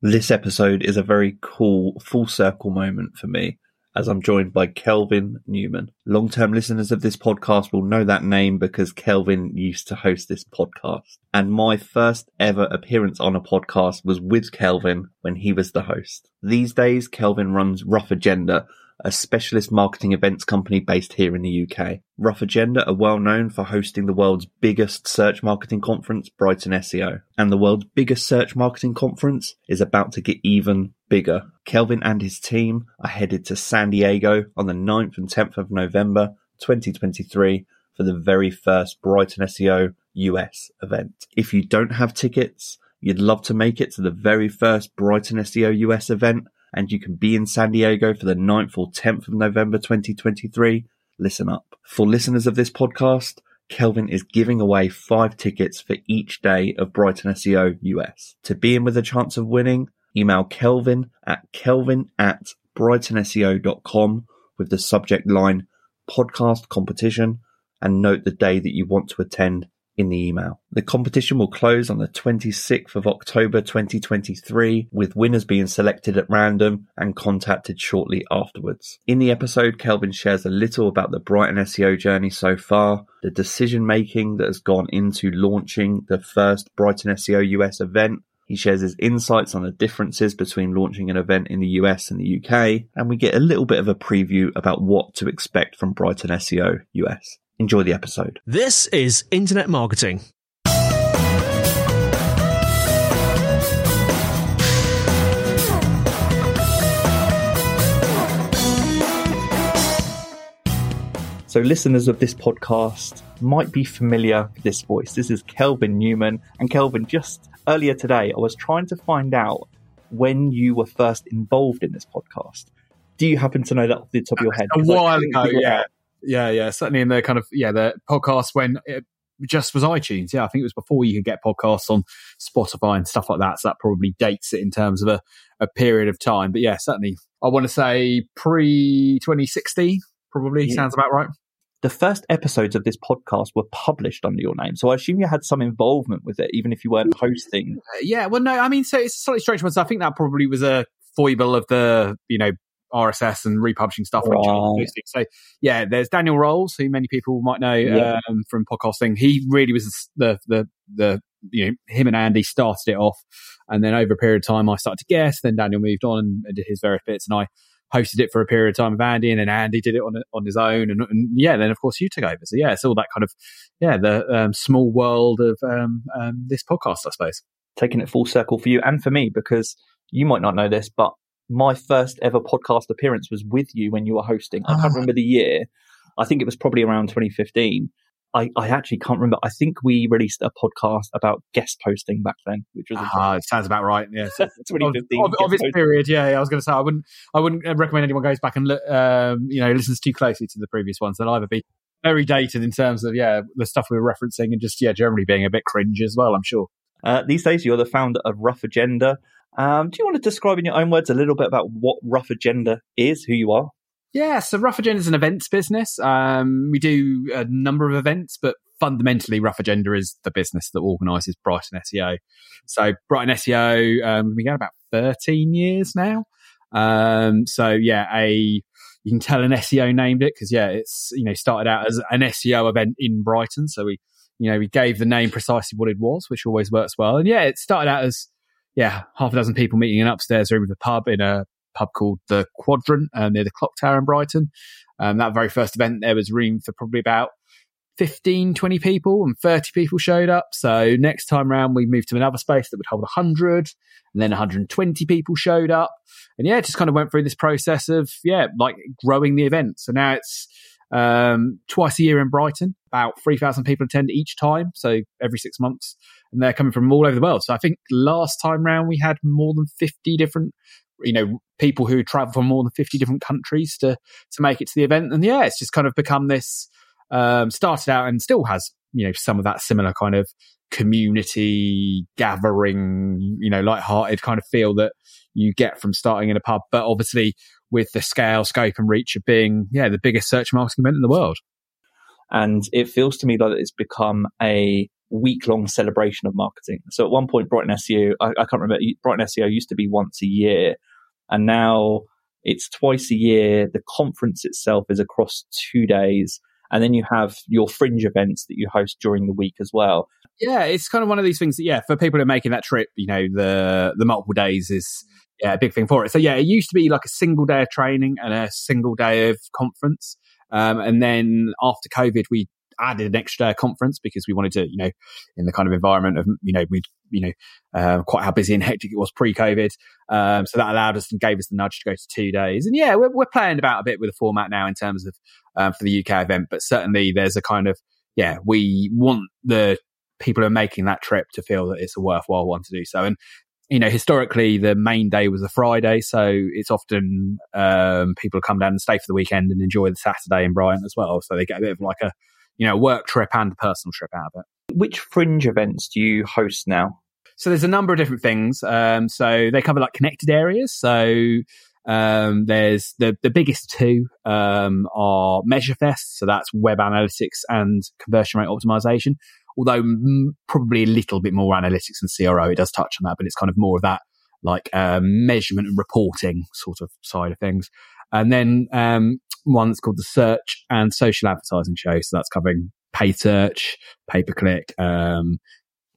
This episode is a very cool full circle moment for me as I'm joined by Kelvin Newman. Long term listeners of this podcast will know that name because Kelvin used to host this podcast. And my first ever appearance on a podcast was with Kelvin when he was the host. These days, Kelvin runs Rough Agenda, a specialist marketing events company based here in the UK. Rough Agenda are well known for hosting the world's biggest search marketing conference, Brighton SEO. And the world's biggest search marketing conference is about to get even bigger. Kelvin and his team are headed to San Diego on the 9th and 10th of November 2023 for the very first Brighton SEO US event. If you don't have tickets, you'd love to make it to the very first Brighton SEO US event, and you can be in San Diego for the 9th or 10th of November 2023, listen up. For listeners of this podcast, Kelvin is giving away five tickets for each day of Brighton SEO US. To be in with a chance of winning, email Kelvin at kelvin at brightonseo.com with the subject line podcast competition and note the day that you want to attend in the email. The competition will close on the 26th of October 2023 with winners being selected at random and contacted shortly afterwards. In the episode, Kelvin shares a little about the Brighton SEO journey so far, the decision making that has gone into launching the first Brighton SEO US event, he shares his insights on the differences between launching an event in the US and the UK, and we get a little bit of a preview about what to expect from Brighton SEO US. Enjoy the episode. This is Internet Marketing. So, listeners of this podcast might be familiar with this voice. This is Kelvin Newman. And Kelvin, just earlier today, I was trying to find out when you were first involved in this podcast. Do you happen to know that off the top of your head? A while ago, yeah. Yeah, yeah. Certainly in the kind of, yeah, the podcast when it just was iTunes. Yeah, I think it was before you could get podcasts on Spotify and stuff like that. So that probably dates it in terms of a, a period of time. But yeah, certainly I want to say pre 2016 probably yeah. sounds about right. The first episodes of this podcast were published under your name, so I assume you had some involvement with it, even if you weren't hosting. Yeah, well, no, I mean, so it's a slightly strange one. So I think that probably was a foible of the, you know, RSS and republishing stuff. Right. So yeah, there's Daniel Rowles, who many people might know yeah. um, from podcasting. He really was the the the you know him and Andy started it off, and then over a period of time, I started to guess. Then Daniel moved on and did his various bits, and I hosted it for a period of time with Andy, and then Andy did it on on his own, and, and yeah, then of course you took over. So yeah, it's all that kind of yeah, the um, small world of um, um, this podcast, I suppose. Taking it full circle for you and for me because you might not know this, but my first ever podcast appearance was with you when you were hosting. I can't ah. remember the year. I think it was probably around 2015. I, I actually can't remember. I think we released a podcast about guest posting back then, which was ah, it sounds about right. Yeah, 2015 of, of, its period. Yeah, yeah, I was going to say I wouldn't I wouldn't recommend anyone goes back and look, um, you know listens too closely to the previous ones. They'll either be very dated in terms of yeah the stuff we were referencing and just yeah generally being a bit cringe as well. I'm sure. Uh, these days, you're the founder of Rough Agenda. Um, do you want to describe in your own words a little bit about what Rough Agenda is, who you are? Yeah, so Rough Agenda is an events business. Um, we do a number of events, but fundamentally, Rough Agenda is the business that organises Brighton SEO. So Brighton SEO, um, we got about 13 years now. Um, so yeah, a you can tell an SEO named it because yeah, it's you know started out as an SEO event in Brighton. So we you know we gave the name precisely what it was, which always works well. And yeah, it started out as yeah half a dozen people meeting in an upstairs room of a pub in a pub called the Quadrant uh, near the Clock Tower in Brighton. Um, that very first event, there was room for probably about 15, 20 people, and 30 people showed up. So next time round, we moved to another space that would hold 100, and then 120 people showed up. And yeah, it just kind of went through this process of, yeah, like growing the event. So now it's um, twice a year in Brighton. About 3,000 people attend each time. So every six months. And they're coming from all over the world. So I think last time round, we had more than 50 different you know people who travel from more than 50 different countries to to make it to the event and yeah it's just kind of become this um, started out and still has you know some of that similar kind of community gathering you know light-hearted kind of feel that you get from starting in a pub but obviously with the scale scope and reach of being yeah the biggest search marketing event in the world and it feels to me like it's become a week long celebration of marketing. So at one point, Brighton SEO, I, I, can't remember, Brighton SEO used to be once a year, and now it's twice a year. The conference itself is across two days. And then you have your fringe events that you host during the week as well. Yeah, it's kind of one of these things that, yeah, for people who are making that trip, you know, the the multiple days is yeah, a big thing for it. So yeah, it used to be like a single day of training and a single day of conference. Um, and then after COVID, we added an extra conference because we wanted to, you know, in the kind of environment of, you know, we, you know, uh, quite how busy and hectic it was pre-COVID. Um, so that allowed us and gave us the nudge to go to two days. And yeah, we're, we're playing about a bit with the format now in terms of um, for the UK event, but certainly there's a kind of yeah, we want the people who are making that trip to feel that it's a worthwhile one to do so. And you know, historically the main day was a Friday, so it's often um, people come down and stay for the weekend and enjoy the Saturday in Brighton as well. So they get a bit of like a you know work trip and personal trip out of it. Which fringe events do you host now? So there's a number of different things. Um, so they cover like connected areas. So um, there's the the biggest two um, are MeasureFest, so that's web analytics and conversion rate optimization although m- probably a little bit more analytics and CRO. It does touch on that, but it's kind of more of that like um, measurement and reporting sort of side of things. And then um, one that's called the Search and Social Advertising Show. So that's covering paid search, pay per click, um,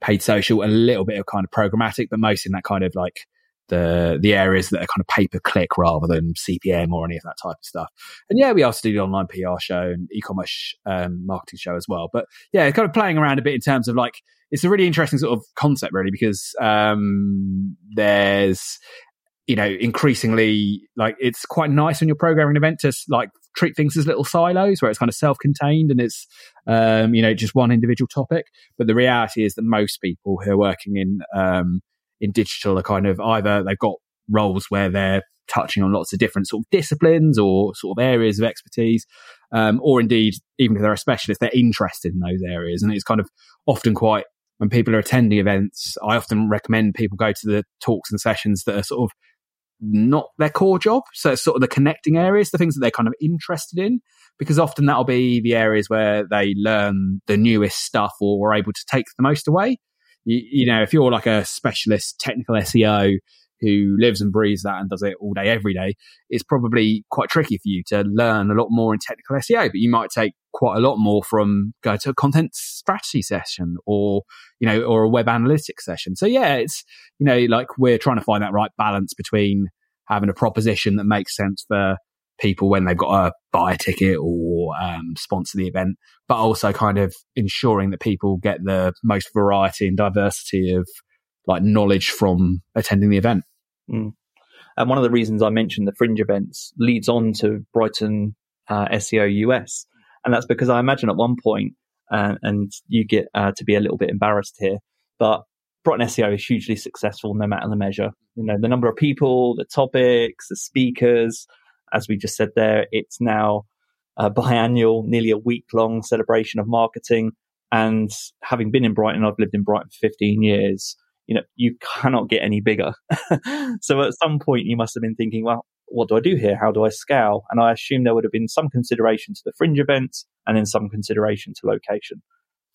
paid social, a little bit of kind of programmatic, but mostly in that kind of like the the areas that are kind of pay per click rather than CPM or any of that type of stuff. And yeah, we also do the online PR show and e-commerce um, marketing show as well. But yeah, kind of playing around a bit in terms of like it's a really interesting sort of concept really because um, there's you know increasingly like it's quite nice when you're programming an event to like treat things as little silos where it's kind of self-contained and it's um, you know just one individual topic but the reality is that most people who are working in um, in digital are kind of either they've got roles where they're touching on lots of different sort of disciplines or sort of areas of expertise, um, or indeed, even if they're a specialist, they're interested in those areas. And it's kind of often quite, when people are attending events, I often recommend people go to the talks and sessions that are sort of not their core job. So it's sort of the connecting areas, the things that they're kind of interested in, because often that'll be the areas where they learn the newest stuff or are able to take the most away you, you know, if you're like a specialist technical SEO who lives and breathes that and does it all day, every day, it's probably quite tricky for you to learn a lot more in technical SEO, but you might take quite a lot more from go to a content strategy session or, you know, or a web analytics session. So yeah, it's, you know, like we're trying to find that right balance between having a proposition that makes sense for people when they've got to buy a ticket or um, sponsor the event, but also kind of ensuring that people get the most variety and diversity of like knowledge from attending the event. Mm. And one of the reasons I mentioned the fringe events leads on to Brighton uh, SEO US, and that's because I imagine at one point, uh, and you get uh, to be a little bit embarrassed here, but Brighton SEO is hugely successful no matter the measure. You know, the number of people, the topics, the speakers, as we just said there, it's now a biannual, nearly a week long celebration of marketing. And having been in Brighton, I've lived in Brighton for 15 years. You know, you cannot get any bigger. so at some point, you must have been thinking, well, what do I do here? How do I scale? And I assume there would have been some consideration to the fringe events and then some consideration to location.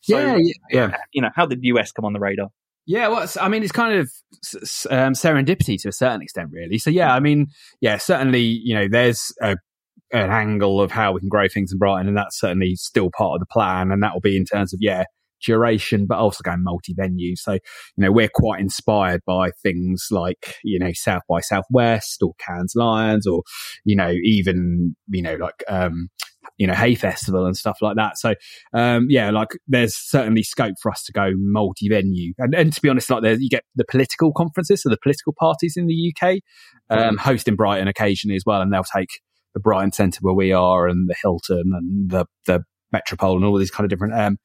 So, yeah, yeah. You know, how did the US come on the radar? Yeah, well, I mean, it's kind of um, serendipity to a certain extent, really. So, yeah, I mean, yeah, certainly, you know, there's a, an angle of how we can grow things in Brighton, and that's certainly still part of the plan. And that will be in terms of, yeah, duration, but also going multi venue. So, you know, we're quite inspired by things like, you know, South by Southwest or Cannes Lions or, you know, even, you know, like, um, you know, Hay Festival and stuff like that. So, um, yeah, like there's certainly scope for us to go multi venue. And, and to be honest, like there, you get the political conferences, so the political parties in the UK, um, host in Brighton occasionally as well. And they'll take the Brighton Centre where we are and the Hilton and the, the Metropole and all these kind of different, um,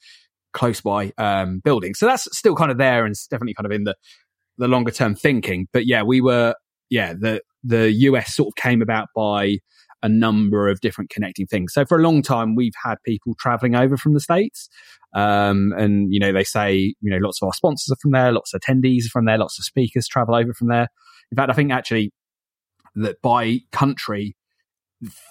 close by, um, buildings. So that's still kind of there and definitely kind of in the, the longer term thinking. But yeah, we were, yeah, the, the US sort of came about by, a number of different connecting things. So for a long time, we've had people traveling over from the States. Um, and, you know, they say, you know, lots of our sponsors are from there, lots of attendees are from there, lots of speakers travel over from there. In fact, I think actually that by country,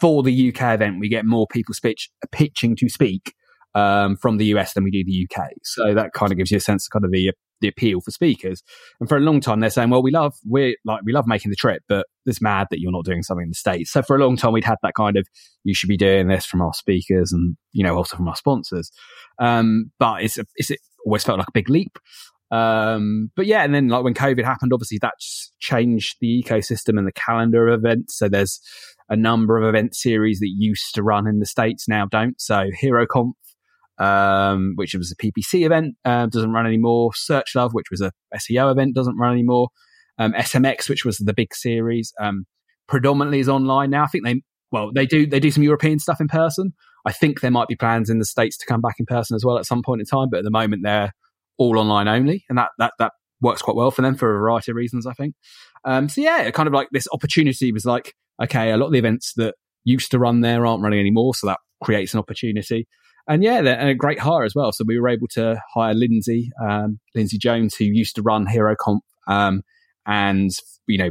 for the UK event, we get more people speech, pitching to speak um, from the US than we do the UK. So that kind of gives you a sense of kind of the the appeal for speakers. And for a long time, they're saying, well, we love, we're like, we love making the trip, but it's mad that you're not doing something in the States. So for a long time, we'd had that kind of, you should be doing this from our speakers and, you know, also from our sponsors. Um, but it's, it's, it always felt like a big leap. Um, but yeah, and then like when COVID happened, obviously that's changed the ecosystem and the calendar of events. So there's a number of event series that used to run in the States now don't. So HeroConf um, which was a PPC event, uh, doesn't run anymore. Search Love, which was a SEO event, doesn't run anymore. Um, SMX, which was the big series, um, predominantly is online now. I think they, well, they do, they do some European stuff in person. I think there might be plans in the States to come back in person as well at some point in time, but at the moment they're all online only. And that, that, that works quite well for them for a variety of reasons, I think. Um, so yeah, kind of like this opportunity was like, okay, a lot of the events that used to run there aren't running anymore. So that creates an opportunity and yeah, they're a great hire as well. So we were able to hire Lindsay, um, Lindsay Jones, who used to run HeroConf, um, and, you know,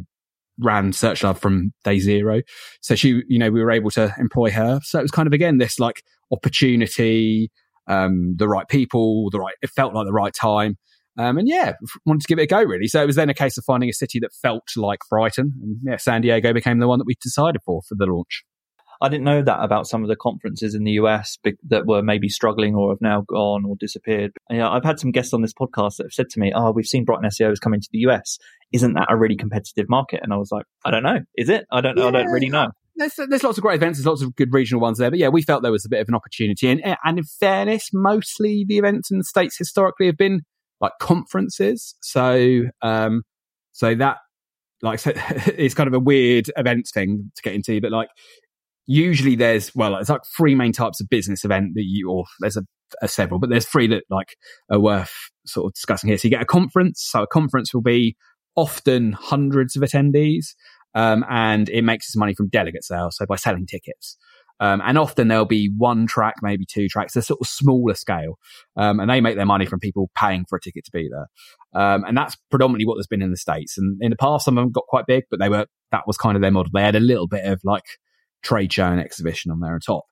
ran Search Love from day zero. So she, you know, we were able to employ her. So it was kind of, again, this like opportunity, um, the right people, the right, it felt like the right time. Um, and yeah, wanted to give it a go really. So it was then a case of finding a city that felt like Brighton. And yeah, San Diego became the one that we decided for for the launch. I didn't know that about some of the conferences in the US that were maybe struggling or have now gone or disappeared. Yeah, I've had some guests on this podcast that have said to me, "Oh, we've seen Brighton SEOs coming to the US. Isn't that a really competitive market?" And I was like, "I don't know. Is it? I don't. Yeah. I don't really know." There's, there's lots of great events. There's lots of good regional ones there. But yeah, we felt there was a bit of an opportunity. And, and in fairness, mostly the events in the States historically have been like conferences. So, um, so that like so it's kind of a weird events thing to get into, but like usually there's well it's like three main types of business event that you or there's a, a, several but there's three that like are worth sort of discussing here. So you get a conference. So a conference will be often hundreds of attendees um, and it makes its money from delegate sales so by selling tickets. Um, and often there'll be one track maybe two tracks they're sort of smaller scale um, and they make their money from people paying for a ticket to be there. Um, and that's predominantly what there's been in the states. And in the past some of them got quite big but they were that was kind of their model. They had a little bit of like trade show and exhibition on there on top.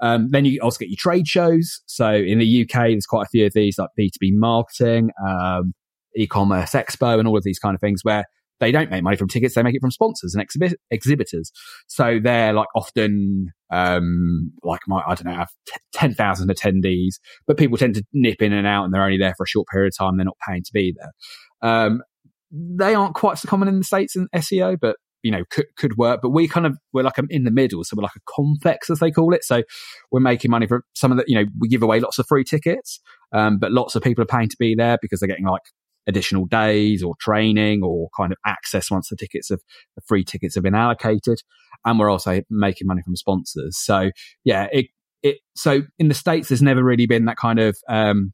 Um, then you also get your trade shows. So in the UK, there's quite a few of these like B2B marketing, um, e-commerce expo and all of these kind of things where they don't make money from tickets. They make it from sponsors and exhibit- exhibitors. So they're like often, um, like my, I don't know, have t- 10,000 attendees, but people tend to nip in and out and they're only there for a short period of time. They're not paying to be there. Um, they aren't quite so common in the States in SEO, but you know could, could work but we kind of we're like in the middle so we're like a complex as they call it. So we're making money for some of the you know we give away lots of free tickets um, but lots of people are paying to be there because they're getting like additional days or training or kind of access once the tickets of the free tickets have been allocated. And we're also making money from sponsors. So yeah it it so in the states there's never really been that kind of um,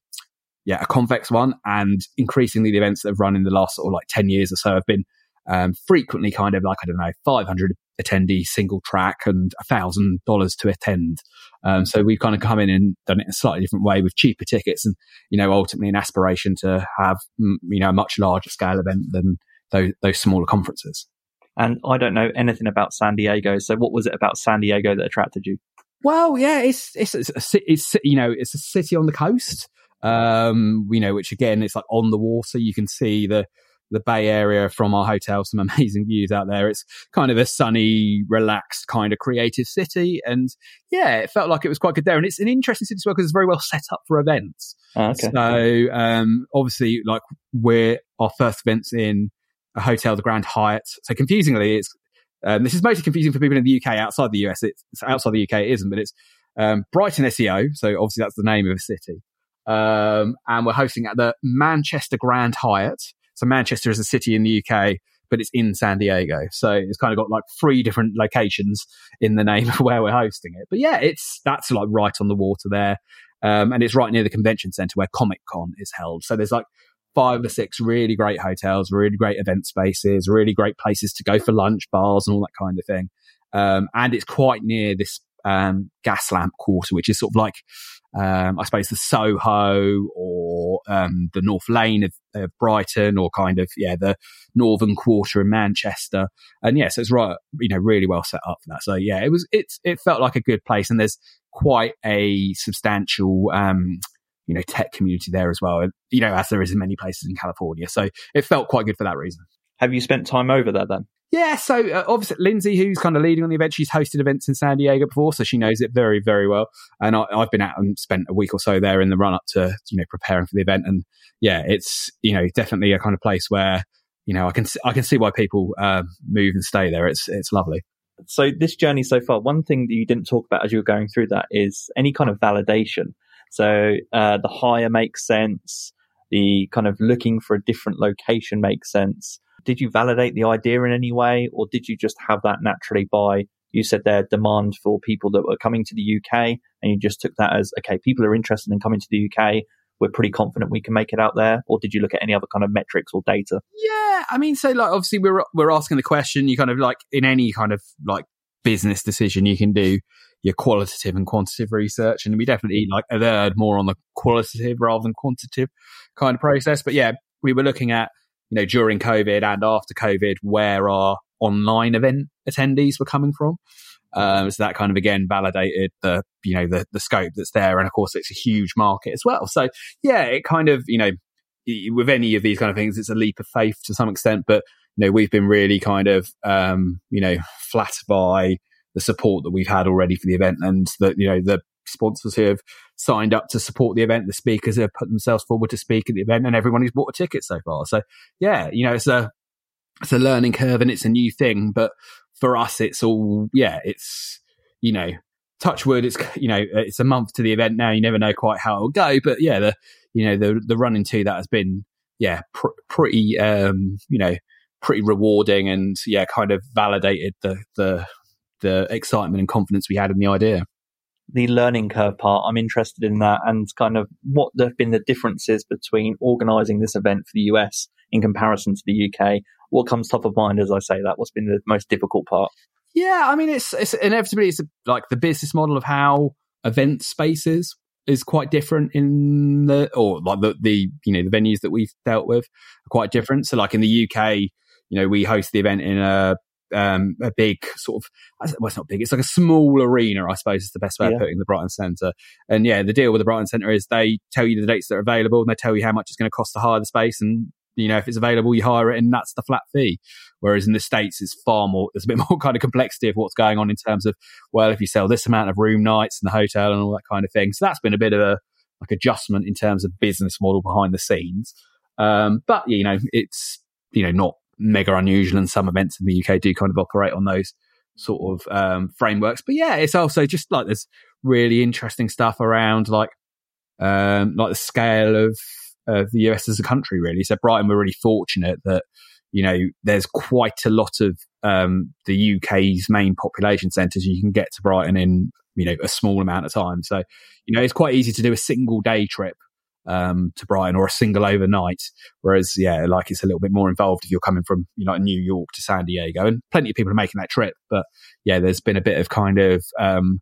yeah, a convex one. And increasingly, the events that have run in the last sort of like 10 years or so have been um, frequently kind of like, I don't know, 500 attendee single track and a thousand dollars to attend. Um, so we've kind of come in and done it in a slightly different way with cheaper tickets and, you know, ultimately an aspiration to have, you know, a much larger scale event than those, those smaller conferences. And I don't know anything about San Diego. So what was it about San Diego that attracted you? Well, yeah, it's, it's, it's, a, it's you know, it's a city on the coast. Um, you know, which again, it's like on the water. You can see the, the Bay Area from our hotel. Some amazing views out there. It's kind of a sunny, relaxed, kind of creative city. And yeah, it felt like it was quite good there. And it's an interesting city as well because it's very well set up for events. Oh, okay. So, um, obviously, like we're our first events in a hotel, the Grand Hyatt. So confusingly, it's, um, this is mostly confusing for people in the UK outside the US. It's, it's outside the UK, it isn't, but it's, um, Brighton SEO. So obviously that's the name of a city. Um, and we're hosting at the Manchester Grand Hyatt. So Manchester is a city in the UK, but it's in San Diego. So it's kind of got like three different locations in the name of where we're hosting it. But yeah, it's that's like right on the water there. Um, and it's right near the convention center where Comic Con is held. So there's like five or six really great hotels, really great event spaces, really great places to go for lunch, bars, and all that kind of thing. Um, and it's quite near this um, Gaslamp quarter, which is sort of like, um, I suppose, the Soho or um, the North Lane of, of, Brighton, or kind of yeah, the northern quarter in Manchester. And yes, yeah, so it's right, you know, really well set up for that. So yeah, it was it's it felt like a good place, and there's quite a substantial, um, you know, tech community there as well. You know, as there is in many places in California. So it felt quite good for that reason. Have you spent time over there then? Yeah, so uh, obviously Lindsay, who's kind of leading on the event, she's hosted events in San Diego before, so she knows it very, very well. And I, have been out and spent a week or so there in the run up to you know preparing for the event, and yeah, it's you know definitely a kind of place where you know I can I can see why people uh, move and stay there. It's it's lovely. So this journey so far, one thing that you didn't talk about as you were going through that is any kind of validation. So uh, the hire makes sense. The kind of looking for a different location makes sense did you validate the idea in any way, or did you just have that naturally by you said their demand for people that were coming to the UK, and you just took that as okay, people are interested in coming to the UK. We're pretty confident we can make it out there, or did you look at any other kind of metrics or data? Yeah, I mean, so like obviously we're we're asking the question. You kind of like in any kind of like business decision, you can do your qualitative and quantitative research, and we definitely like erred more on the qualitative rather than quantitative kind of process. But yeah, we were looking at you know, during COVID and after COVID, where our online event attendees were coming from. Um, so that kind of again validated the you know the the scope that's there, and of course it's a huge market as well. So yeah, it kind of you know with any of these kind of things, it's a leap of faith to some extent, but you know we've been really kind of um, you know flattered by the support that we've had already for the event, and that you know the sponsors who have signed up to support the event, the speakers who have put themselves forward to speak at the event, and everyone who's bought a ticket so far. So yeah, you know, it's a it's a learning curve and it's a new thing, but for us, it's all yeah, it's you know, touch wood, it's you know, it's a month to the event now. You never know quite how it'll go, but yeah, the you know the the run into that has been yeah pr- pretty um you know pretty rewarding and yeah kind of validated the the the excitement and confidence we had in the idea the learning curve part, I'm interested in that and kind of what have been the differences between organising this event for the US in comparison to the UK. What comes top of mind as I say that? What's been the most difficult part? Yeah, I mean, it's, it's inevitably it's like the business model of how event spaces is quite different in the or like the, the you know the venues that we've dealt with are quite different. So like in the UK, you know, we host the event in a um, a big sort of, well, it's not big, it's like a small arena, I suppose is the best way yeah. of putting the Brighton Centre. And yeah, the deal with the Brighton Centre is they tell you the dates that are available and they tell you how much it's going to cost to hire the space. And, you know, if it's available, you hire it and that's the flat fee. Whereas in the States, it's far more, there's a bit more kind of complexity of what's going on in terms of, well, if you sell this amount of room nights in the hotel and all that kind of thing. So that's been a bit of a, like adjustment in terms of business model behind the scenes. Um, but you know, it's, you know, not mega unusual, and some events in the UK do kind of operate on those sort of um, frameworks. But yeah, it's also just like there's really interesting stuff around like um, like the scale of of the US as a country, really. So Brighton, we're really fortunate that you know there's quite a lot of um, the UK's main population centres. You can get to Brighton in you know a small amount of time. So you know it's quite easy to do a single day trip um, to Brighton or a single overnight. Whereas, yeah, like it's a little bit more involved if you're coming from, you know, New York to San Diego and plenty of people are making that trip. But yeah, there's been a bit of kind of, um,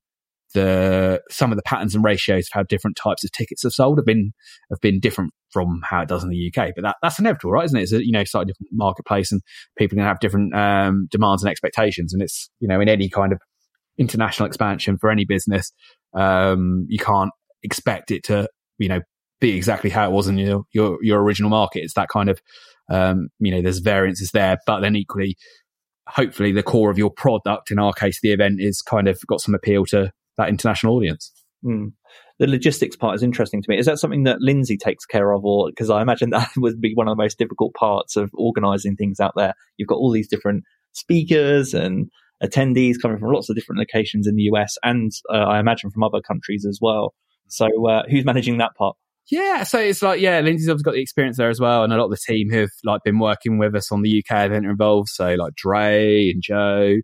the, some of the patterns and ratios of how different types of tickets have sold have been, have been different from how it does in the UK. But that, that's inevitable, right? Isn't it? It's a, you know, slightly different marketplace and people can have different, um, demands and expectations. And it's, you know, in any kind of international expansion for any business, um, you can't expect it to, you know, be exactly how it was in your your, your original market. It's that kind of um, you know, there's variances there, but then equally, hopefully, the core of your product, in our case, the event, is kind of got some appeal to that international audience. Mm. The logistics part is interesting to me. Is that something that Lindsay takes care of, or because I imagine that would be one of the most difficult parts of organising things out there? You've got all these different speakers and attendees coming from lots of different locations in the US, and uh, I imagine from other countries as well. So, uh, who's managing that part? Yeah, so it's like yeah, Lindsay's obviously got the experience there as well, and a lot of the team who've like been working with us on the UK event involved. So like Dre and Joe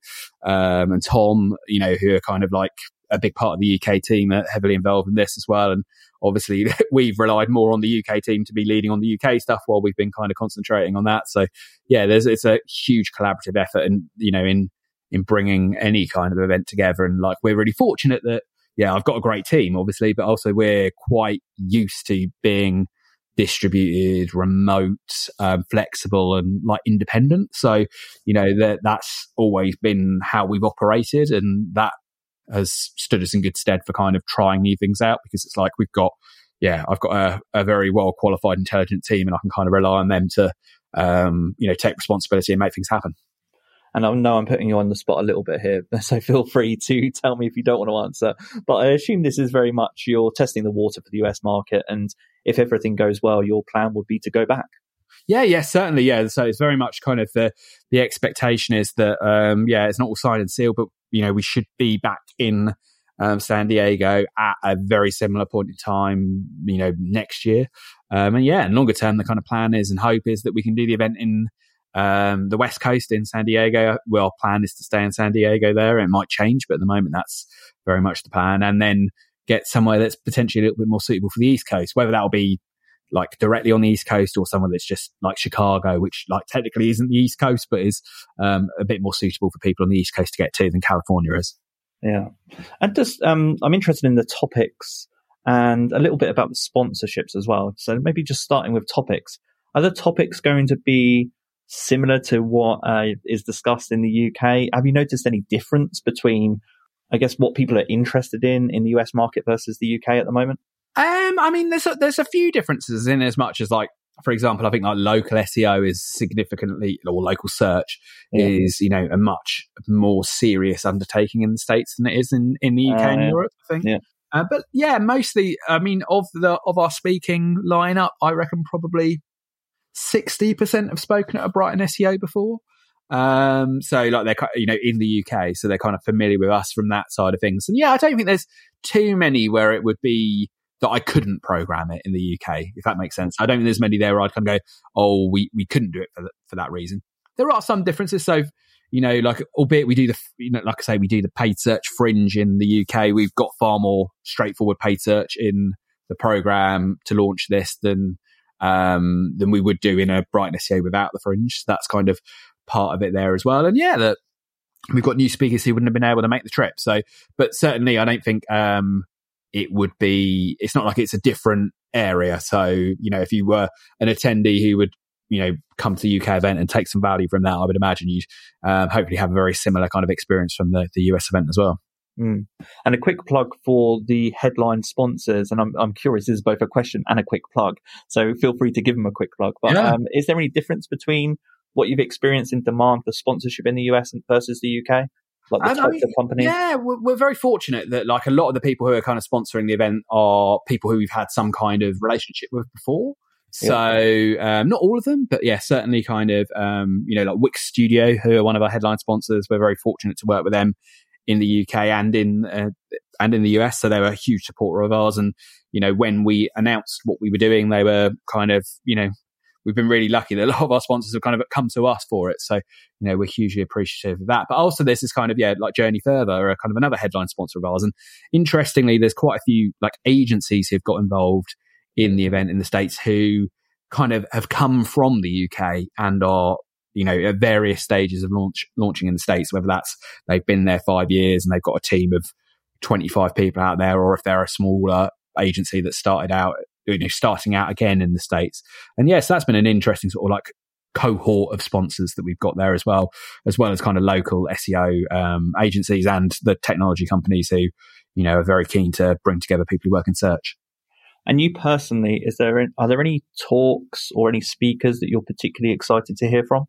um, and Tom, you know, who are kind of like a big part of the UK team are heavily involved in this as well. And obviously, we've relied more on the UK team to be leading on the UK stuff while we've been kind of concentrating on that. So yeah, there's it's a huge collaborative effort, and you know, in in bringing any kind of event together. And like we're really fortunate that yeah, I've got a great team, obviously, but also we're quite used to being distributed, remote, um, flexible, and like independent. So, you know, that that's always been how we've operated, and that has stood us in good stead for kind of trying new things out because it's like we've got, yeah, I've got a, a very well qualified, intelligent team, and I can kind of rely on them to, um, you know, take responsibility and make things happen. And I know I'm putting you on the spot a little bit here, so feel free to tell me if you don't want to answer. But I assume this is very much you're testing the water for the US market, and if everything goes well, your plan would be to go back. Yeah, yeah, certainly, yeah. So it's very much kind of the the expectation is that, um, yeah, it's not all signed and sealed, but you know we should be back in um, San Diego at a very similar point in time, you know, next year. Um, and yeah, longer term, the kind of plan is and hope is that we can do the event in um, the West Coast in San Diego. Well, plan is to stay in San Diego there. It might change, but at the moment, that's very much the plan. And then get somewhere that's potentially a little bit more suitable for the East Coast, whether that'll be like directly on the East Coast or somewhere that's just like Chicago, which like technically isn't the East Coast, but is um, a bit more suitable for people on the East Coast to get to than California is. Yeah. And just, um, I'm interested in the topics and a little bit about the sponsorships as well. So maybe just starting with topics. Are the topics going to be similar to what uh, is discussed in the UK? Have you noticed any difference between, I guess, what people are interested in in the US market versus the UK at the moment? Um, I mean, there's a, there's a few differences in as much as like, for example, I think like local SEO is significantly, or local search yeah. is, you know, a much more serious undertaking in the States than it is in, in the UK uh, and Europe, I think. Yeah. Uh, but yeah, mostly, I mean, of the, of our speaking lineup, I reckon probably 60% have spoken at a Brighton SEO before. Um, so like they're, you know, in the UK, so they're kind of familiar with us from that side of things. And yeah, I don't think there's too many where it would be that I couldn't program it in the UK, if that makes sense. I don't think there's many there where I'd kind of go, oh, we, we couldn't do it for, the, for that reason. There are some differences. So, you know, like, albeit we do the, you know, like I say, we do the paid search fringe in the UK, we've got far more straightforward paid search in the program to launch this than um, than we would do in a Brighton SEO without the fringe. That's kind of part of it there as well. And yeah, that we've got new speakers who wouldn't have been able to make the trip. So, but certainly I don't think, um, it would be, it's not like it's a different area. So, you know, if you were an attendee who would, you know, come to the UK event and take some value from that, I would imagine you'd um, hopefully have a very similar kind of experience from the, the US event as well. Mm. And a quick plug for the headline sponsors. And I'm, I'm curious, this is both a question and a quick plug. So feel free to give them a quick plug. But yeah. um, is there any difference between what you've experienced in demand for sponsorship in the US versus the UK? Like the types of companies? Yeah, we're, we're, very fortunate that like a lot of the people who are kind of sponsoring the event are people who we've had some kind of relationship with before. So yeah. um, not all of them, but yeah, certainly kind of um, you know like Wix Studio, who are one of our headline sponsors. We're very fortunate to work with them in the UK and in uh, and in the US. So they were a huge supporter of ours. And you know, when we announced what we were doing, they were kind of you know we've been really lucky that a lot of our sponsors have kind of come to us for it. So, you know, we're hugely appreciative of that. But also this is kind of, yeah, like Journey Further, kind of another headline sponsor of ours. And interestingly, there's quite a few like agencies who've got involved in the event in the States who kind of have come from the UK and are you know, at various stages of launch, launching in the States, whether that's they've been there five years and they've got a team of 25 people out there, or if they're a smaller agency that started out, you know, starting out again in the States. And yes, that's been an interesting sort of like cohort of sponsors that we've got there as well, as well as kind of local SEO um, agencies and the technology companies who, you know, are very keen to bring together people who work in search. And you personally, is there are there any talks or any speakers that you're particularly excited to hear from?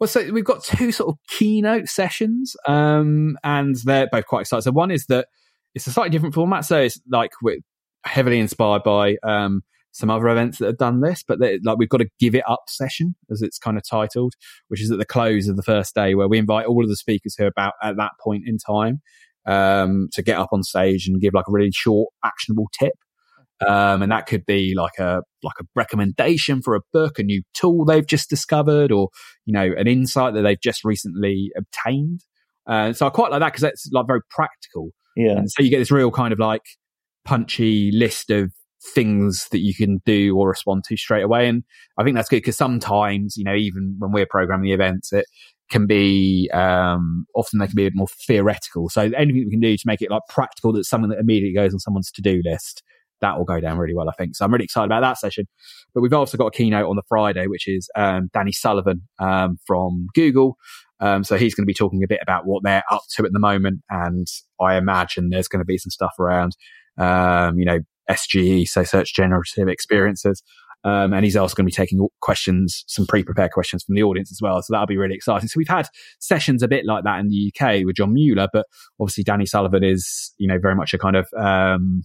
Well, so we've got two sort of keynote sessions, um, and they're both quite exciting. So one is that it's a slightly different format. So it's like we're heavily inspired by um, some other events that have done this, but like we've got a give it up session, as it's kind of titled, which is at the close of the first day, where we invite all of the speakers who are about at that point in time um, to get up on stage and give like a really short, actionable tip um, and that could be like a like a recommendation for a book, a new tool they've just discovered, or you know, an insight that they've just recently obtained. Uh, so I quite like that because that's like very practical. Yeah. And so you get this real kind of like punchy list of things that you can do or respond to straight away. And I think that's good because sometimes, you know, even when we're programming the events, it can be, um, often they can be a bit more theoretical. So anything we can do to make it like practical, that's something that immediately goes on someone's to do list that will go down really well, I think. So I'm really excited about that session. But we've also got a keynote on the Friday, which is um, Danny Sullivan um, from Google. Um, so he's going to be talking a bit about what they're up to at the moment. And I imagine there's going to be some stuff around, um, you know, SGE, so search generative experiences. Um, and he's also going to be taking questions, some pre-prepared questions from the audience as well. So that'll be really exciting. So we've had sessions a bit like that in the UK with John Mueller, but obviously Danny Sullivan is, you know, very much a kind of, um,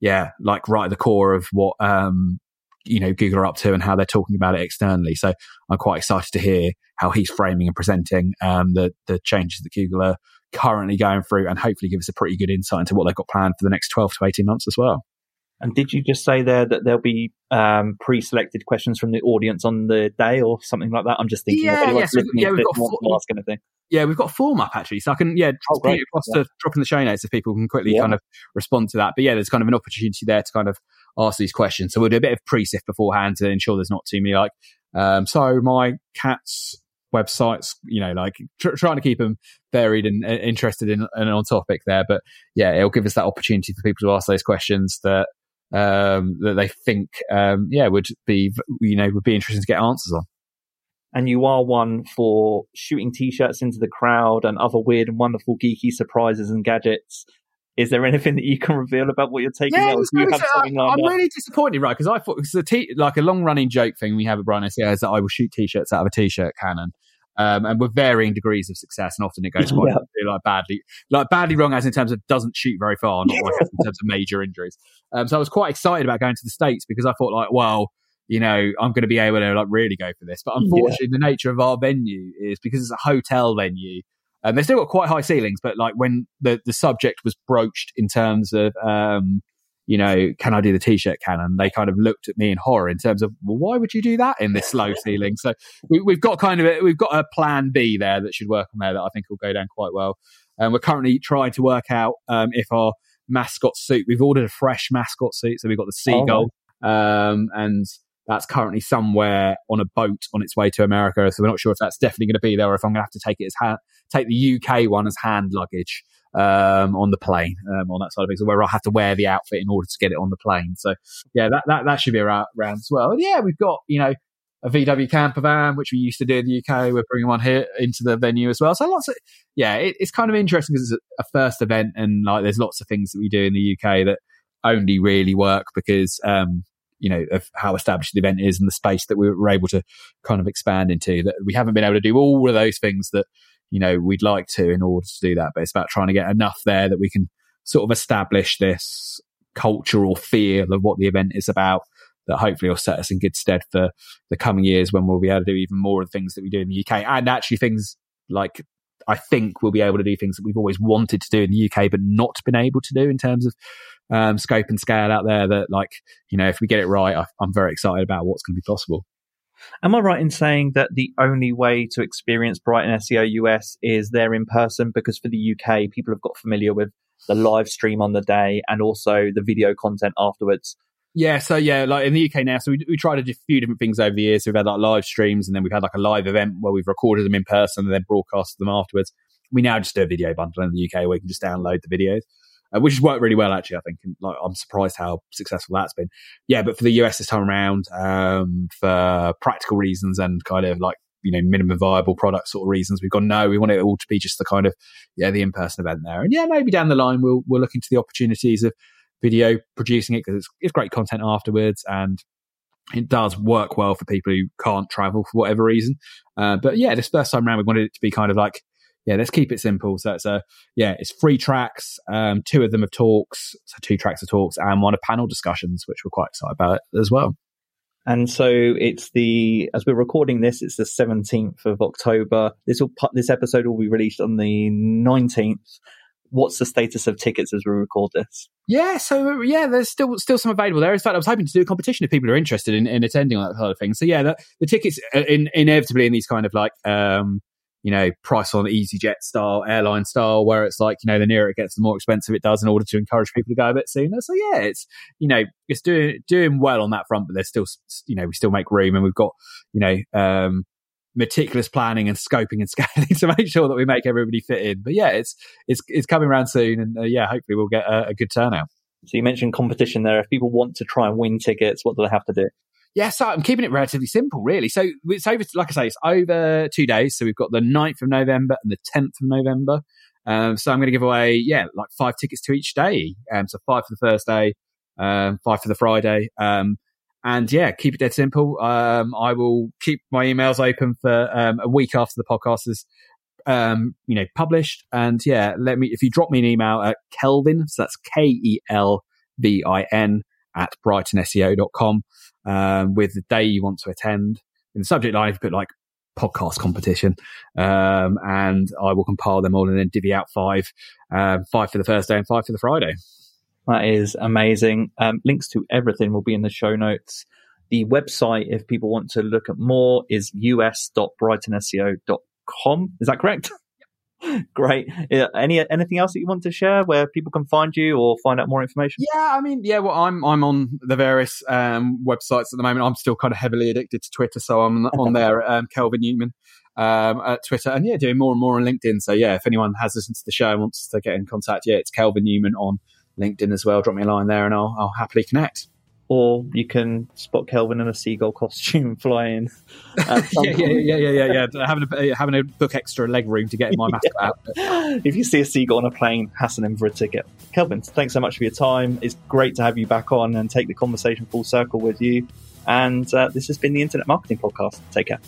yeah, like right at the core of what, um, you know, Google are up to and how they're talking about it externally. So I'm quite excited to hear how he's framing and presenting, um, the, the changes that Google are currently going through and hopefully give us a pretty good insight into what they've got planned for the next 12 to 18 months as well. And did you just say there that there'll be um, pre-selected questions from the audience on the day or something like that? I'm just thinking yeah, if anyone's yes, we've- yeah, we've got four- to ask anything. Yeah, we've got a form up actually, so I can yeah just Oh, put great. it across Yeah. to drop in the show notes if people can quickly Yeah. kind of respond to that. But yeah, there's kind of an opportunity there to kind of ask these questions. So we'll do a bit of pre-sift beforehand to ensure there's not too many like. Um, so my cat's websites, you know, like tr- trying to keep them varied and uh, interested in and on topic there. But yeah, it'll give us that opportunity for people to ask those questions that um that they think um yeah would be you know would be interesting to get answers on. And you are one for shooting t-shirts into the crowd and other weird and wonderful geeky surprises and gadgets. Is there anything that you can reveal about what you're taking Yeah, out? you really- have something I'm really disappointed, right? Because I thought it's a t- like a long running joke thing we have at Brighton SEO is that I will shoot t-shirts out of a t-shirt cannon. Um, and with varying degrees of success, and often it goes quite Yeah. like badly, like badly wrong, as in terms of doesn't shoot very far, not like in terms of major injuries. Um, so I was quite excited about going to the states because I thought like, well, you know, I'm going to be able to like really go for this. But unfortunately, the nature of our venue is because it's a hotel venue. And they've still got quite high ceilings, but like when the, the subject was broached in terms of, um, you know, can I do the t-shirt cannon? They kind of looked at me in horror in terms of, well, why would you do that in this low ceiling? So we, we've got kind of a, we've got a plan B there that should work on there that I think will go down quite well. And we're currently trying to work out um, if our mascot suit. We've ordered a fresh mascot suit, so we've got the seagull, um, and that's currently somewhere on a boat on its way to America. So we're not sure if that's definitely going to be there, or if I'm going to have to take it as ha- take the UK one as hand luggage um, on the plane um, on that side of things, where I have to wear the outfit in order to get it on the plane. So yeah, that that, that should be around, around as well. And yeah, we've got you know a VW camper van, which we used to do in the UK. We're bringing one here into the venue as well. So lots of yeah, it, it's kind of interesting because it's a, a first event, and like there's lots of things that we do in the UK that only really work because um, you know of how established the event is and the space that we were able to kind of expand into. That we haven't been able to do all of those things that you know we'd like to in order to do that, but it's about trying to get enough there that we can sort of establish this cultural feel of what the event is about that hopefully will set us in good stead for the coming years when we'll be able to do even more of the things that we do in the UK and actually things like I think we'll be able to do things that we've always wanted to do in the UK but not been able to do in terms of um, scope and scale out there that like you know if we get it right I, I'm very excited about what's going to be possible Am I right in saying that the only way to experience Brighton SEO US is there in person? Because for the UK, people have got familiar with the live stream on the day and also the video content afterwards. Yeah, so yeah, like in the UK now, so we, we tried a few different things over the years. So we've had like live streams, and then we've had like a live event where we've recorded them in person and then broadcasted them afterwards. We now just do a video bundle in the UK where you can just download the videos, uh, which has worked really well actually. I think, and like I'm surprised how successful that's been. Yeah, but for the US this time around, um, for practical reasons and kind of like you know minimum viable product sort of reasons, we've gone no, we want it all to be just the kind of yeah the in person event there, and yeah maybe down the line we'll we'll look into the opportunities of video producing it because it's, it's great content afterwards and it does work well for people who can't travel for whatever reason. Uh, but yeah, this first time around, we wanted it to be kind of like, yeah, let's keep it simple. So it's a, yeah, it's three tracks. Um, two of them of talks, so two tracks of talks and one of panel discussions, which we're quite excited about as well. And so it's the, as we're recording this, it's the 17th of October. This will, this episode will be released on the 19th. What's the status of tickets as we record this? Yeah, so yeah, there's still still some available there. In fact, I was hoping to do a competition if people are interested in, in attending that sort of thing. So yeah, the, the tickets in, inevitably in these kind of like um, you know price on EasyJet style, airline style, where it's like you know the nearer it gets, the more expensive it does, in order to encourage people to go a bit sooner. So yeah, it's you know it's doing doing well on that front, but there's still you know we still make room, and we've got you know um, meticulous planning and scoping and scaling to make sure that we make everybody fit in. But yeah, it's it's it's coming around soon, and uh, yeah, hopefully we'll get a, a good turnout. So you mentioned competition there. If people want to try and win tickets, what do they have to do? Yeah, so I'm keeping it relatively simple, really. So it's over, like I say, it's over two days. So we've got the 9th of November and the 10th of November. Um, so I'm going to give away, yeah, like five tickets to each day. Um, so five for the first day, um, five for the Friday. Um, and yeah, keep it dead simple. Um, I will keep my emails open for um, a week after the podcast is, um, you know, published. And yeah, let me if you drop me an email at Kelvin, so that's K E L V I N at brightonseo.com um, with the day you want to attend. In the subject line, you put like podcast competition, um, and I will compile them all and then divvy out five, um, five for the first day and five for the Friday. That is amazing. Um, links to everything will be in the show notes. The website, if people want to look at more, is us.brightonseo.com. Is that correct? Great. Any anything else that you want to share where people can find you or find out more information? Yeah, I mean, yeah. Well, I'm I'm on the various um, websites at the moment. I'm still kind of heavily addicted to Twitter, so I'm on there. Um, Kelvin Newman um, at Twitter, and yeah, doing more and more on LinkedIn. So yeah, if anyone has listened to the show and wants to get in contact, yeah, it's Kelvin Newman on LinkedIn as well. Drop me a line there, and I'll I'll happily connect or you can spot Kelvin in a seagull costume flying. yeah, yeah, yeah, yeah, yeah, yeah. Having a having a book extra leg room to get in my mask yeah. out. If you see a seagull on a plane, hassle him for a ticket. Kelvin, thanks so much for your time. It's great to have you back on and take the conversation full circle with you. And uh, this has been the Internet Marketing Podcast. Take care.